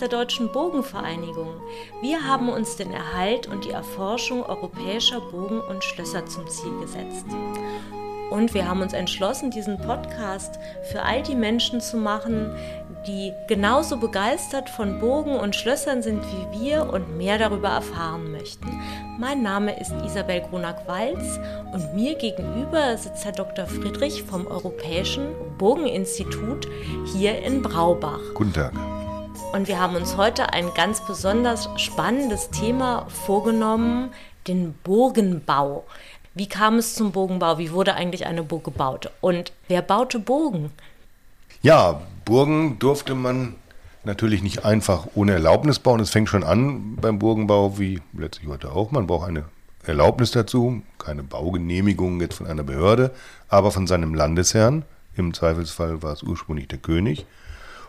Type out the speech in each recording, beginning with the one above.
Der Deutschen Bogenvereinigung. Wir haben uns den Erhalt und die Erforschung europäischer Bogen und Schlösser zum Ziel gesetzt. Und wir haben uns entschlossen, diesen Podcast für all die Menschen zu machen, die genauso begeistert von Burgen und Schlössern sind wie wir und mehr darüber erfahren möchten. Mein Name ist Isabel Grunack-Walz und mir gegenüber sitzt Herr Dr. Friedrich vom Europäischen Burgeninstitut hier in Braubach. Guten Tag. Und wir haben uns heute ein ganz besonders spannendes Thema vorgenommen, den Burgenbau. Wie kam es zum Burgenbau? Wie wurde eigentlich eine Burg gebaut? Und wer baute Burgen? Ja, Burgen durfte man natürlich nicht einfach ohne Erlaubnis bauen. Es fängt schon an beim Burgenbau, wie letztlich heute auch. Man braucht eine Erlaubnis dazu, keine Baugenehmigung jetzt von einer Behörde, aber von seinem Landesherrn. Im Zweifelsfall war es ursprünglich der König.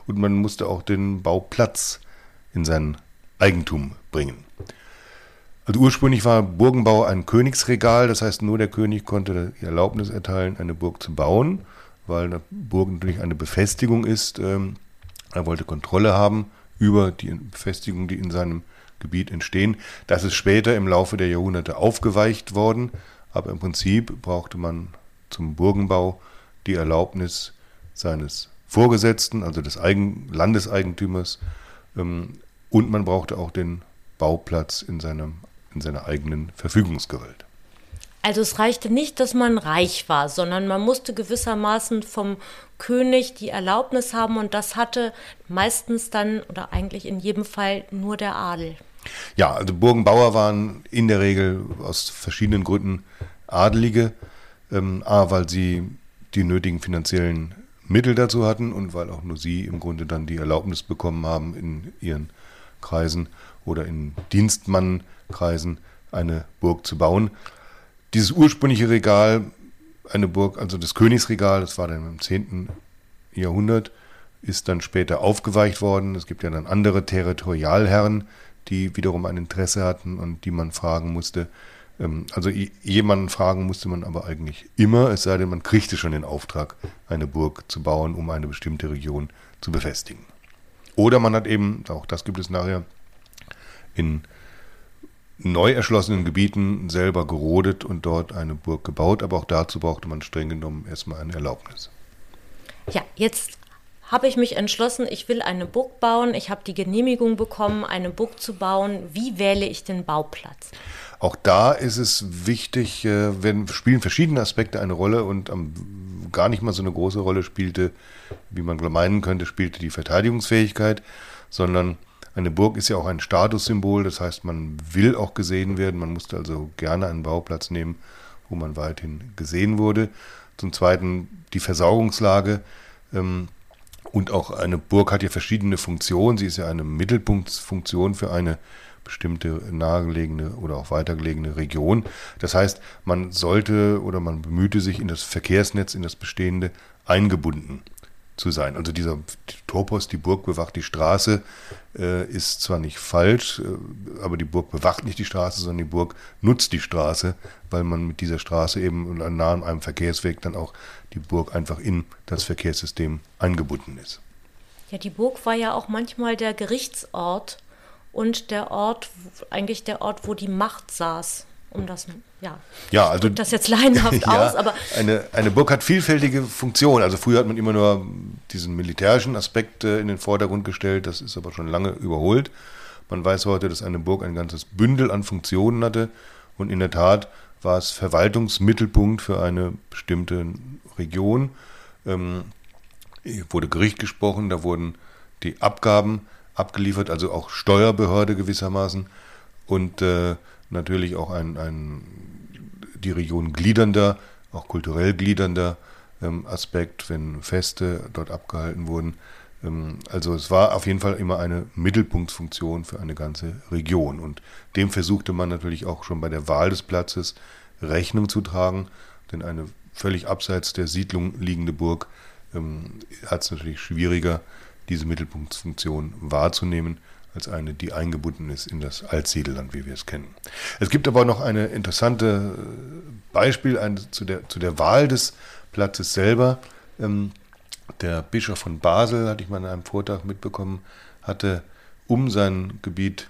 Und man musste auch den Bauplatz in sein Eigentum bringen. Also ursprünglich war Burgenbau ein Königsregal, das heißt nur der König konnte die Erlaubnis erteilen, eine Burg zu bauen, weil eine Burg natürlich eine Befestigung ist. Ähm, er wollte Kontrolle haben über die Befestigungen, die in seinem Gebiet entstehen. Das ist später im Laufe der Jahrhunderte aufgeweicht worden, aber im Prinzip brauchte man zum Burgenbau die Erlaubnis seines Vorgesetzten, also des Eigen Landeseigentümers, ähm, und man brauchte auch den Bauplatz in seinem in seiner eigenen Verfügungsgewalt. Also es reichte nicht, dass man reich war, sondern man musste gewissermaßen vom König die Erlaubnis haben und das hatte meistens dann oder eigentlich in jedem Fall nur der Adel. Ja, also Burgenbauer waren in der Regel aus verschiedenen Gründen Adelige. Ähm, A, weil sie die nötigen finanziellen Mittel dazu hatten und weil auch nur sie im Grunde dann die Erlaubnis bekommen haben, in ihren Kreisen oder in Dienstmann Kreisen eine Burg zu bauen. Dieses ursprüngliche Regal, eine Burg, also das Königsregal, das war dann im 10. Jahrhundert, ist dann später aufgeweicht worden. Es gibt ja dann andere Territorialherren, die wiederum ein Interesse hatten und die man fragen musste. Ähm, also jemanden fragen musste man aber eigentlich immer, es sei denn, man kriegte schon den Auftrag, eine Burg zu bauen, um eine bestimmte Region zu befestigen. Oder man hat eben, auch das gibt es nachher, in neu erschlossenen Gebieten selber gerodet und dort eine Burg gebaut, aber auch dazu brauchte man streng genommen erstmal eine Erlaubnis. Ja, jetzt habe ich mich entschlossen, ich will eine Burg bauen. Ich habe die Genehmigung bekommen, eine Burg zu bauen. Wie wähle ich den Bauplatz? Auch da ist es wichtig, äh, wenn spielen verschiedene Aspekte eine Rolle und gar nicht mal so eine große Rolle spielte, wie man meinen könnte, spielte die Verteidigungsfähigkeit, sondern eine Burg ist ja auch ein Statussymbol, das heißt, man will auch gesehen werden. Man musste also gerne einen Bauplatz nehmen, wo man weithin gesehen wurde. Zum Zweiten die Versorgungslage. Ähm, und auch eine Burg hat ja verschiedene Funktionen. Sie ist ja eine Mittelpunktsfunktion für eine bestimmte nahegelegene oder auch weitergelegene Region. Das heißt, man sollte oder man bemühte sich in das Verkehrsnetz, in das bestehende eingebunden zu sein. Also dieser Torpost, die Burg bewacht die Straße, äh, ist zwar nicht falsch, äh, aber die Burg bewacht nicht die Straße, sondern die Burg nutzt die Straße, weil man mit dieser Straße eben nah an einem Verkehrsweg dann auch die Burg einfach in das Verkehrssystem eingebunden ist. Ja, die Burg war ja auch manchmal der Gerichtsort und der Ort, eigentlich der Ort, wo die Macht saß um das, ja, ja also das jetzt laienhaft ja, aus, aber eine, eine Burg hat vielfältige Funktionen. Also früher hat man immer nur diesen militärischen Aspekt äh, in den Vordergrund gestellt, das ist aber schon lange überholt. Man weiß heute, dass eine Burg ein ganzes Bündel an Funktionen hatte und in der Tat war es Verwaltungsmittelpunkt für eine bestimmte Region. Ähm, wurde Gericht gesprochen, da wurden die Abgaben abgeliefert, also auch Steuerbehörde gewissermaßen. Und äh, natürlich auch ein, ein die Region gliedernder, auch kulturell gliedernder ähm, Aspekt, wenn Feste dort abgehalten wurden. Ähm, also es war auf jeden Fall immer eine Mittelpunktfunktion für eine ganze Region. Und dem versuchte man natürlich auch schon bei der Wahl des Platzes Rechnung zu tragen, denn eine völlig abseits der Siedlung liegende Burg ähm, hat es natürlich schwieriger, diese Mittelpunktsfunktion wahrzunehmen als eine, die eingebunden ist in das Altsiedelland, wie wir es kennen. Es gibt aber noch ein interessantes Beispiel ein, zu, der, zu der Wahl des Platzes selber. Ähm, der Bischof von Basel, hatte ich mal in einem Vortrag mitbekommen, hatte um sein Gebiet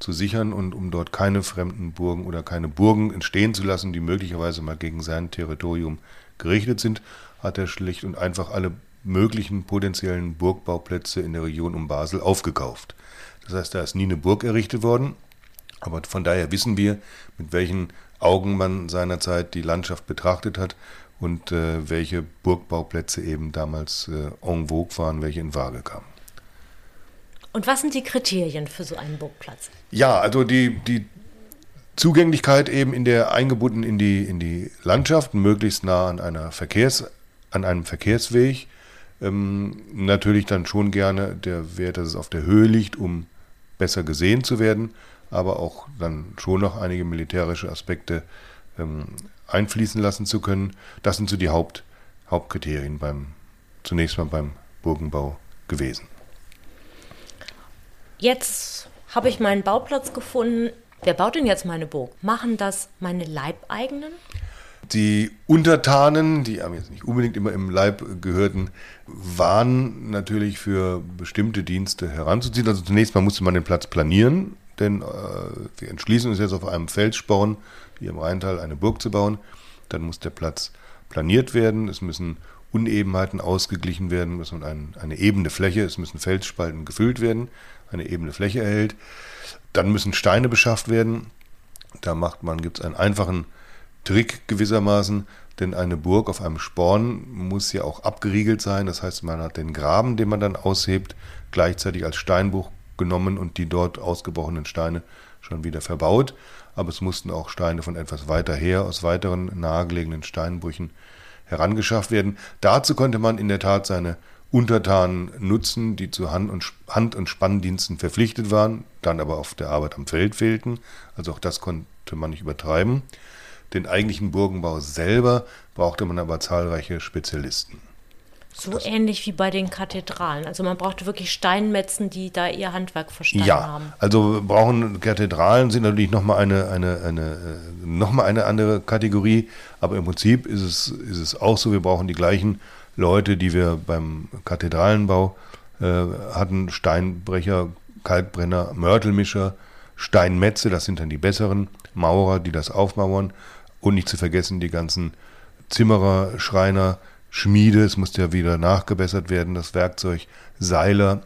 zu sichern und um dort keine fremden Burgen oder keine Burgen entstehen zu lassen, die möglicherweise mal gegen sein Territorium gerichtet sind, hat er schlicht und einfach alle möglichen potenziellen Burgbauplätze in der Region um Basel aufgekauft. Das heißt, da ist nie eine Burg errichtet worden, aber von daher wissen wir, mit welchen Augen man seinerzeit die Landschaft betrachtet hat und äh, welche Burgbauplätze eben damals äh, en vogue waren, welche in Waage kamen. Und was sind die Kriterien für so einen Burgplatz? Ja, also die, die Zugänglichkeit eben in der eingebunden in die, in die Landschaft, möglichst nah an einer Verkehrs, an einem Verkehrsweg. Ähm, natürlich dann schon gerne der Wert, dass es auf der Höhe liegt, um besser gesehen zu werden, aber auch dann schon noch einige militärische Aspekte ähm, einfließen lassen zu können. Das sind so die Haupt, Hauptkriterien beim zunächst mal beim Burgenbau gewesen. Jetzt habe ich meinen Bauplatz gefunden. Wer baut denn jetzt meine Burg? Machen das meine Leibeigenen? Die Untertanen, die aber jetzt nicht unbedingt immer im Leib gehörten, waren natürlich für bestimmte Dienste heranzuziehen. Also zunächst mal musste man den Platz planieren, denn äh, wir entschließen uns jetzt auf einem Felssporn, hier im Rheintal, eine Burg zu bauen. Dann muss der Platz planiert werden. Es müssen Unebenheiten ausgeglichen werden, es muss ein, eine ebene Fläche, es müssen Felsspalten gefüllt werden eine ebene Fläche erhält. Dann müssen Steine beschafft werden. Da macht man, gibt es einen einfachen Trick gewissermaßen, denn eine Burg auf einem Sporn muss ja auch abgeriegelt sein. Das heißt, man hat den Graben, den man dann aushebt, gleichzeitig als Steinbruch genommen und die dort ausgebrochenen Steine schon wieder verbaut. Aber es mussten auch Steine von etwas weiter her aus weiteren nahegelegenen Steinbrüchen herangeschafft werden. Dazu konnte man in der Tat seine Untertanen nutzen, die zu Hand- und, Hand und Spanndiensten verpflichtet waren, dann aber auf der Arbeit am Feld fehlten. Also auch das konnte man nicht übertreiben. Den eigentlichen Burgenbau selber brauchte man aber zahlreiche Spezialisten. So das ähnlich wie bei den Kathedralen. Also man brauchte wirklich Steinmetzen, die da ihr Handwerk verstanden ja, haben. Ja, also brauchen Kathedralen sind natürlich nochmal eine, eine, eine, äh, noch eine andere Kategorie, aber im Prinzip ist es, ist es auch so, wir brauchen die gleichen Leute, die wir beim Kathedralenbau äh, hatten, Steinbrecher, Kalkbrenner, Mörtelmischer, Steinmetze, das sind dann die besseren, Maurer, die das aufmauern und nicht zu vergessen die ganzen Zimmerer, Schreiner, Schmiede, es musste ja wieder nachgebessert werden, das Werkzeug, Seiler.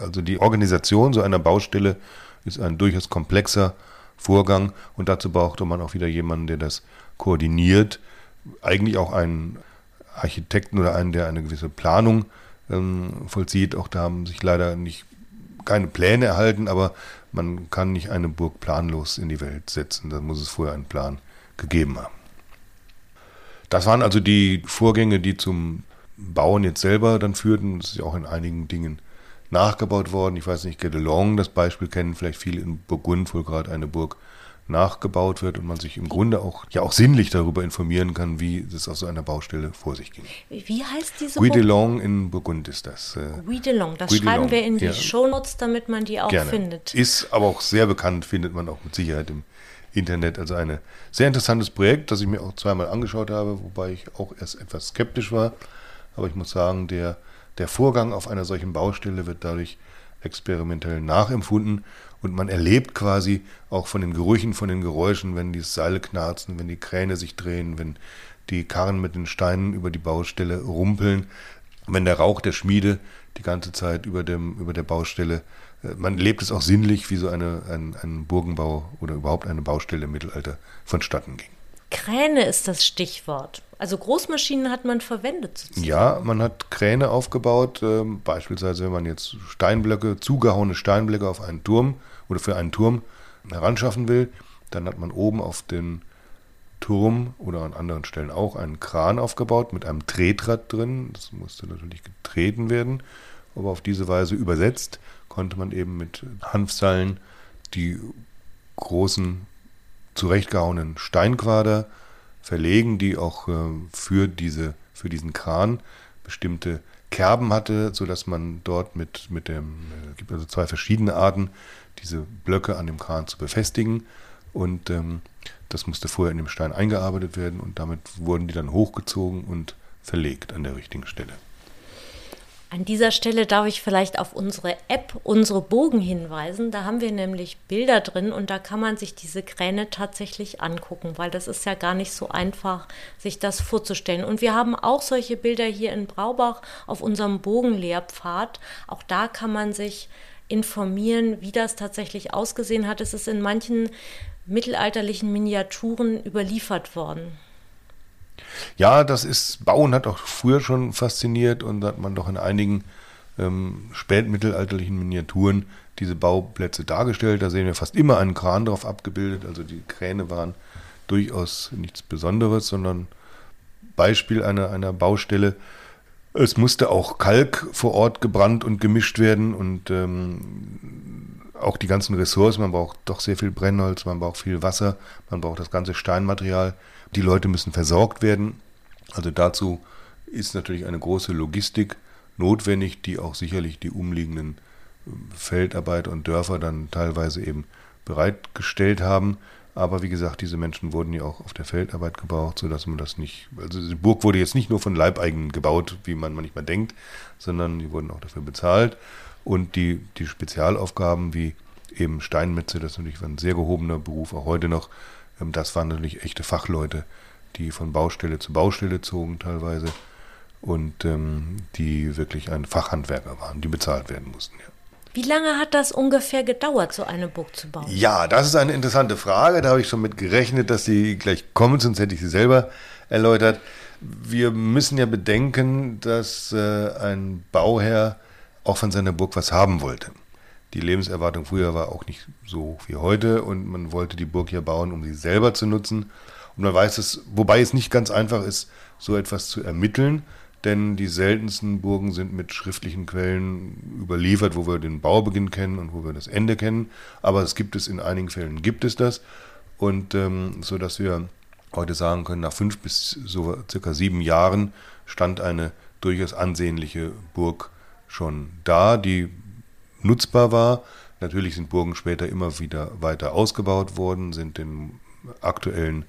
Also die Organisation so einer Baustelle ist ein durchaus komplexer Vorgang und dazu brauchte man auch wieder jemanden, der das koordiniert. Eigentlich auch einen Architekten oder einen, der eine gewisse Planung ähm, vollzieht. Auch da haben sich leider nicht keine Pläne erhalten, aber man kann nicht eine Burg planlos in die Welt setzen. Da muss es vorher einen Plan gegeben haben. Das waren also die Vorgänge, die zum Bauen jetzt selber dann führten. Das ist ja auch in einigen Dingen nachgebaut worden. Ich weiß nicht, Guédelon, das Beispiel kennen vielleicht viele in Burgund, wohl gerade eine Burg nachgebaut wird und man sich im Grunde auch ja auch sinnlich darüber informieren kann, wie es auf so einer Baustelle vor sich ging. Wie heißt diese Guy de Long in Burgund ist das. Äh, Guy de Long, das Guy schreiben wir in die ja. Shownotes, damit man die auch Gerne. findet. Ist aber auch sehr bekannt, findet man auch mit Sicherheit im Internet. Also ein sehr interessantes Projekt, das ich mir auch zweimal angeschaut habe, wobei ich auch erst etwas skeptisch war. Aber ich muss sagen, der, der Vorgang auf einer solchen Baustelle wird dadurch experimentell nachempfunden und man erlebt quasi auch von den Gerüchen, von den Geräuschen, wenn die Seile knarzen, wenn die Kräne sich drehen, wenn die Karren mit den Steinen über die Baustelle rumpeln, wenn der Rauch der Schmiede die ganze Zeit über, dem, über der Baustelle, äh, man lebt es auch sinnlich, wie so eine, ein, ein Burgenbau oder überhaupt eine Baustelle im Mittelalter vonstatten ging. Kräne ist das Stichwort. Also Großmaschinen hat man verwendet. Sozusagen. Ja, man hat Kräne aufgebaut, äh, beispielsweise wenn man jetzt Steinblöcke, zugehauene Steinblöcke auf einen Turm oder für einen Turm heranschaffen will, dann hat man oben auf den Turm oder an anderen Stellen auch einen Kran aufgebaut mit einem Tretrad drin. Das musste natürlich getreten werden, aber auf diese Weise übersetzt konnte man eben mit Hanfseilen die großen zurechtgehauenen Steinquader verlegen, die auch äh, für, diese, für diesen Kran bestimmte Kerben hatte, sodass man dort mit, mit dem, es äh, gibt also zwei verschiedene Arten, diese Blöcke an dem Kran zu befestigen. Und ähm, das musste vorher in dem Stein eingearbeitet werden und damit wurden die dann hochgezogen und verlegt an der richtigen Stelle. An dieser Stelle darf ich vielleicht auf unsere App, unsere Bogen hinweisen. Da haben wir nämlich Bilder drin und da kann man sich diese Kräne tatsächlich angucken, weil das ist ja gar nicht so einfach, sich das vorzustellen. Und wir haben auch solche Bilder hier in Braubach auf unserem Bogenlehrpfad. Auch da kann man sich informieren, wie das tatsächlich ausgesehen hat. Es ist in manchen mittelalterlichen Miniaturen überliefert worden. Ja, das ist, Bauen hat auch früher schon fasziniert und hat man doch in einigen ähm, spätmittelalterlichen Miniaturen diese Bauplätze dargestellt. Da sehen wir fast immer einen Kran drauf abgebildet. Also die Kräne waren durchaus nichts Besonderes, sondern Beispiel einer, einer Baustelle. Es musste auch Kalk vor Ort gebrannt und gemischt werden und ähm, auch die ganzen Ressourcen. Man braucht doch sehr viel Brennholz, man braucht viel Wasser, man braucht das ganze Steinmaterial. Die Leute müssen versorgt werden. Also dazu ist natürlich eine große Logistik notwendig, die auch sicherlich die umliegenden ähm, Feldarbeiter und Dörfer dann teilweise eben bereitgestellt haben. Aber wie gesagt, diese Menschen wurden ja auch auf der Feldarbeit gebraucht, sodass man das nicht. Also die Burg wurde jetzt nicht nur von Leibeigenen gebaut, wie man manchmal denkt, sondern die wurden auch dafür bezahlt. Und die, die Spezialaufgaben wie eben Steinmetze, das ist natürlich ein sehr gehobener Beruf, auch heute noch, ähm, das waren natürlich echte Fachleute, die von Baustelle zu Baustelle zogen teilweise und ähm, die wirklich ein Fachhandwerker waren, die bezahlt werden mussten. Ja. Wie lange hat das ungefähr gedauert, so eine Burg zu bauen? Ja, das ist eine interessante Frage. Da habe ich schon mit gerechnet, dass sie gleich kommen, sonst hätte ich sie selber erläutert. Wir müssen ja bedenken, dass äh, ein Bauherr auch von seiner Burg was haben wollte. Die Lebenserwartung früher war auch nicht so hoch wie heute und man wollte die Burg ja bauen, um sie selber zu nutzen. Und man weiß es, wobei es nicht ganz einfach ist, so etwas zu ermitteln, denn die seltensten Burgen sind mit schriftlichen Quellen überliefert, wo wir den Baubeginn kennen und wo wir das Ende kennen. Aber es gibt es in einigen Fällen gibt es das und ähm, so dass wir heute sagen können, nach fünf bis so circa sieben Jahren stand eine durchaus ansehnliche Burg schon da, die nutzbar war. Natürlich sind Burgen später immer wieder weiter ausgebaut worden, sind den aktuellen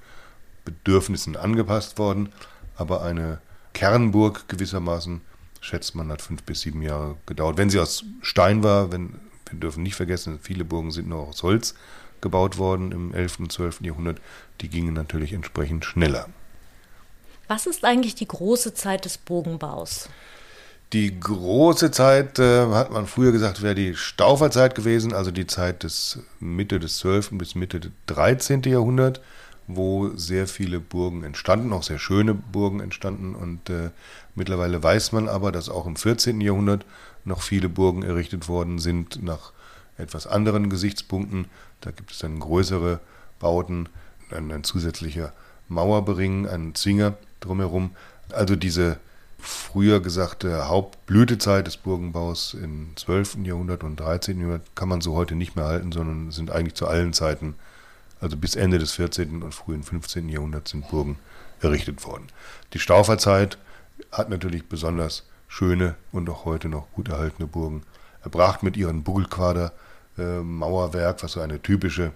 Bedürfnissen angepasst worden, aber eine Kernburg gewissermaßen schätzt man hat fünf bis sieben Jahre gedauert. Wenn sie aus Stein war, wenn, wir dürfen nicht vergessen, viele Burgen sind nur aus Holz gebaut worden im 11. und 12. Jahrhundert, die gingen natürlich entsprechend schneller. Was ist eigentlich die große Zeit des Bogenbaus? Die große Zeit, äh, hat man früher gesagt, wäre die Stauferzeit gewesen, also die Zeit des Mitte des 12. bis Mitte des 13. Jahrhundert, wo sehr viele Burgen entstanden, auch sehr schöne Burgen entstanden. Und äh, mittlerweile weiß man aber, dass auch im 14. Jahrhundert noch viele Burgen errichtet worden sind nach etwas anderen Gesichtspunkten. Da gibt es dann größere Bauten, ein, ein zusätzlicher Mauerbering, ein Zwinger drumherum. Also diese früher gesagte Hauptblütezeit des Burgenbaus im 12. Jahrhundert und 13. Jahrhundert kann man so heute nicht mehr halten, sondern sind eigentlich zu allen Zeiten, also bis Ende des 14. und frühen 15. Jahrhunderts sind Burgen errichtet worden. Die Stauferzeit hat natürlich besonders schöne und auch heute noch gut erhaltene Burgen erbracht mit ihren Buckelquader äh, Mauerwerk, was so eine typische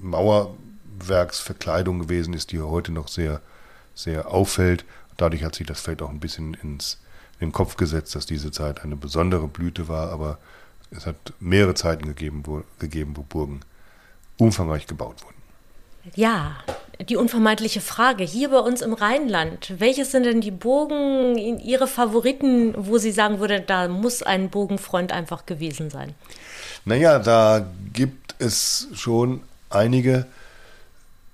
Mauerwerksverkleidung gewesen ist, die heute noch sehr, sehr auffällt Dadurch hat sich das vielleicht auch ein bisschen ins, in den Kopf gesetzt, dass diese Zeit eine besondere Blüte war, aber es hat mehrere Zeiten gegeben, wo, gegeben, wo Burgen umfangreich gebaut wurden. Ja, die unvermeidliche Frage. Hier bei uns im Rheinland, welches sind denn die Burgen, Ihre Favoriten, wo Sie sagen würden, da muss ein Bogenfreund einfach gewesen sein? Naja, da gibt es schon einige.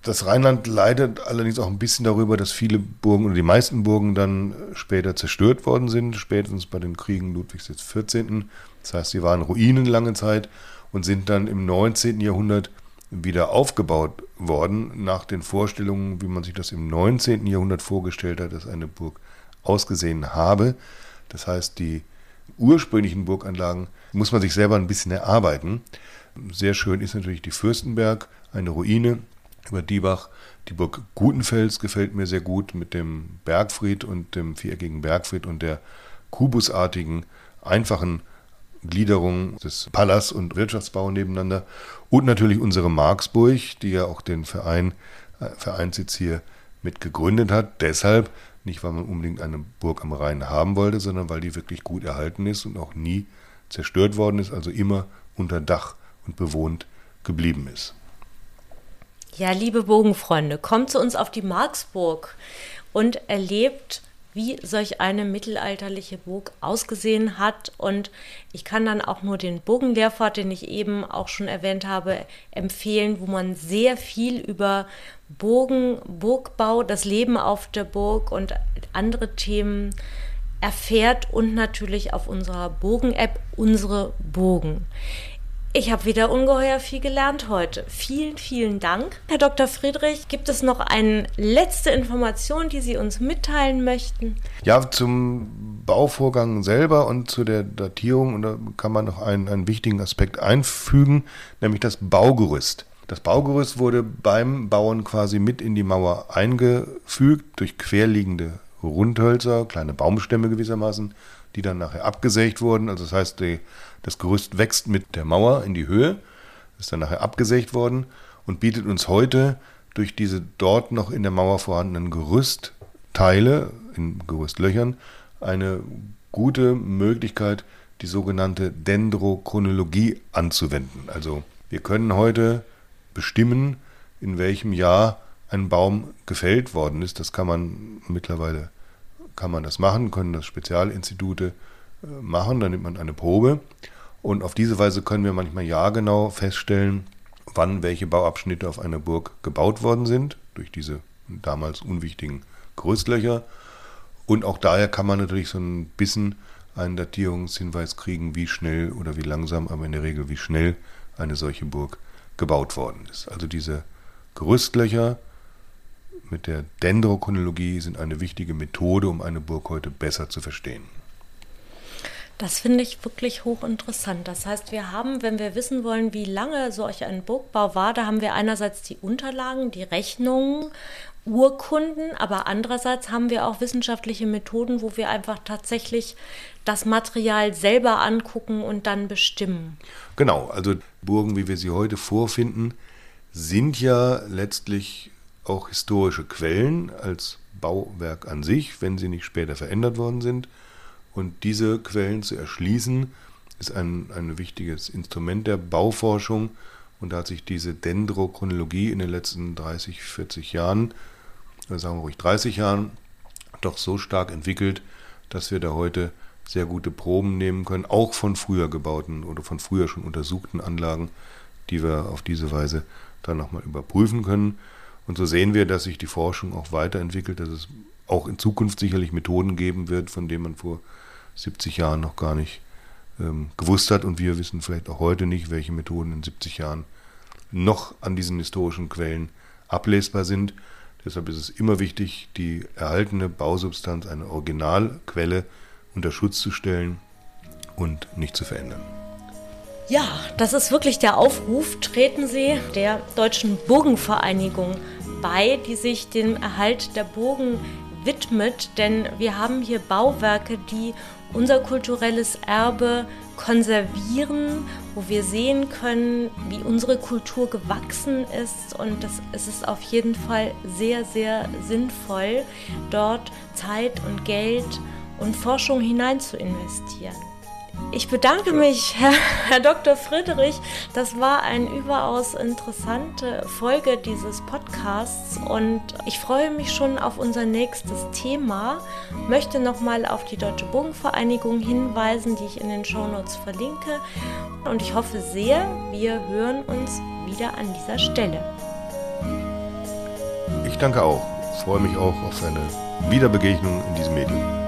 Das Rheinland leidet allerdings auch ein bisschen darüber, dass viele Burgen oder die meisten Burgen dann später zerstört worden sind, spätestens bei den Kriegen Ludwigs XIV. Das heißt, sie waren Ruinen lange Zeit und sind dann im 19. Jahrhundert wieder aufgebaut worden, nach den Vorstellungen, wie man sich das im 19. Jahrhundert vorgestellt hat, dass eine Burg ausgesehen habe. Das heißt, die ursprünglichen Burganlagen muss man sich selber ein bisschen erarbeiten. Sehr schön ist natürlich die Fürstenberg, eine Ruine, über Diebach. Die Burg Gutenfels gefällt mir sehr gut mit dem Bergfried und dem viereckigen Bergfried und der kubusartigen, einfachen Gliederung des Palas und Wirtschaftsbau nebeneinander. Und natürlich unsere Marksburg, die ja auch den Verein, äh, Vereinssitz hier mit gegründet hat. Deshalb, Nicht, weil man unbedingt eine Burg am Rhein haben wollte, sondern weil die wirklich gut erhalten ist und auch nie zerstört worden ist, also immer unter Dach und bewohnt geblieben ist. Ja, liebe Bogenfreunde, kommt zu uns auf die Marksburg und erlebt wie solch eine mittelalterliche Burg ausgesehen hat. Und ich kann dann auch nur den Bogenlehrfahrt, den ich eben auch schon erwähnt habe, empfehlen, wo man sehr viel über Burgen, Burgbau, das Leben auf der Burg und andere Themen erfährt und natürlich auf unserer Bogen-App unsere Burgen. Ich habe wieder ungeheuer viel gelernt heute. Vielen, vielen Dank. Herr Dr. Friedrich, gibt es noch eine letzte Information, die Sie uns mitteilen möchten? Ja, zum Bauvorgang selber und zu der Datierung, und da kann man noch einen, einen wichtigen Aspekt einfügen, nämlich das Baugerüst. Das Baugerüst wurde beim Bauen quasi mit in die Mauer eingefügt durch querliegende Rundhölzer, kleine Baumstämme gewissermaßen, die dann nachher abgesägt wurden. Also das heißt, die das Gerüst wächst mit der Mauer in die Höhe, ist dann nachher abgesägt worden und bietet uns heute durch diese dort noch in der Mauer vorhandenen Gerüstteile in Gerüstlöchern eine gute Möglichkeit, die sogenannte Dendrochronologie anzuwenden. Also wir können heute bestimmen, in welchem Jahr ein Baum gefällt worden ist. Das kann man mittlerweile kann man das machen, können das Spezialinstitute äh, machen. Dann nimmt man eine Probe und auf diese Weise können wir manchmal jahrgenau feststellen, wann welche Bauabschnitte auf einer Burg gebaut worden sind, durch diese damals unwichtigen Gerüstlöcher. Und auch daher kann man natürlich so ein bisschen einen Datierungshinweis kriegen, wie schnell oder wie langsam, aber in der Regel wie schnell eine solche Burg gebaut worden ist. Also diese Gerüstlöcher mit der Dendrochronologie sind eine wichtige Methode, um eine Burg heute besser zu verstehen. Das finde ich wirklich hochinteressant. Das heißt, wir haben, wenn wir wissen wollen, wie lange solch ein Burgbau war, da haben wir einerseits die Unterlagen, die Rechnungen, Urkunden, aber andererseits haben wir auch wissenschaftliche Methoden, wo wir einfach tatsächlich das Material selber angucken und dann bestimmen. Genau, also Burgen, wie wir sie heute vorfinden, sind ja letztlich auch historische Quellen als Bauwerk an sich, wenn sie nicht später verändert worden sind. Und diese Quellen zu erschließen, ist ein, ein wichtiges Instrument der Bauforschung. Und da hat sich diese Dendrochronologie in den letzten 30, 40 Jahren, sagen wir ruhig 30 Jahren, doch so stark entwickelt, dass wir da heute sehr gute Proben nehmen können, auch von früher gebauten oder von früher schon untersuchten Anlagen, die wir auf diese Weise dann nochmal überprüfen können. Und so sehen wir, dass sich die Forschung auch weiterentwickelt, dass es auch in Zukunft sicherlich Methoden geben wird, von denen man vor 70 Jahren noch gar nicht ähm, gewusst hat. Und wir wissen vielleicht auch heute nicht, welche Methoden in 70 Jahren noch an diesen historischen Quellen ablesbar sind. Deshalb ist es immer wichtig, die erhaltene Bausubstanz, eine Originalquelle, unter Schutz zu stellen und nicht zu verändern. Ja, das ist wirklich der Aufruf. Treten Sie der Deutschen Burgenvereinigung bei, die sich dem Erhalt der Burgen widmet, denn wir haben hier Bauwerke, die unser kulturelles Erbe konservieren, wo wir sehen können, wie unsere Kultur gewachsen ist. Und das, es ist auf jeden Fall sehr, sehr sinnvoll, dort Zeit und Geld und Forschung hinein zu investieren. Ich bedanke mich, Herr, Herr, Dr. Friedrich. Das war eine überaus interessante Folge dieses Podcasts und ich freue mich schon auf unser nächstes Thema. Möchte nochmal auf die Deutsche Bogenvereinigung hinweisen, die ich in den Shownotes verlinke. Und ich hoffe sehr, wir hören uns wieder an dieser Stelle. Ich danke auch. Ich freue mich auch auf eine Wiederbegegnung in diesem Medium.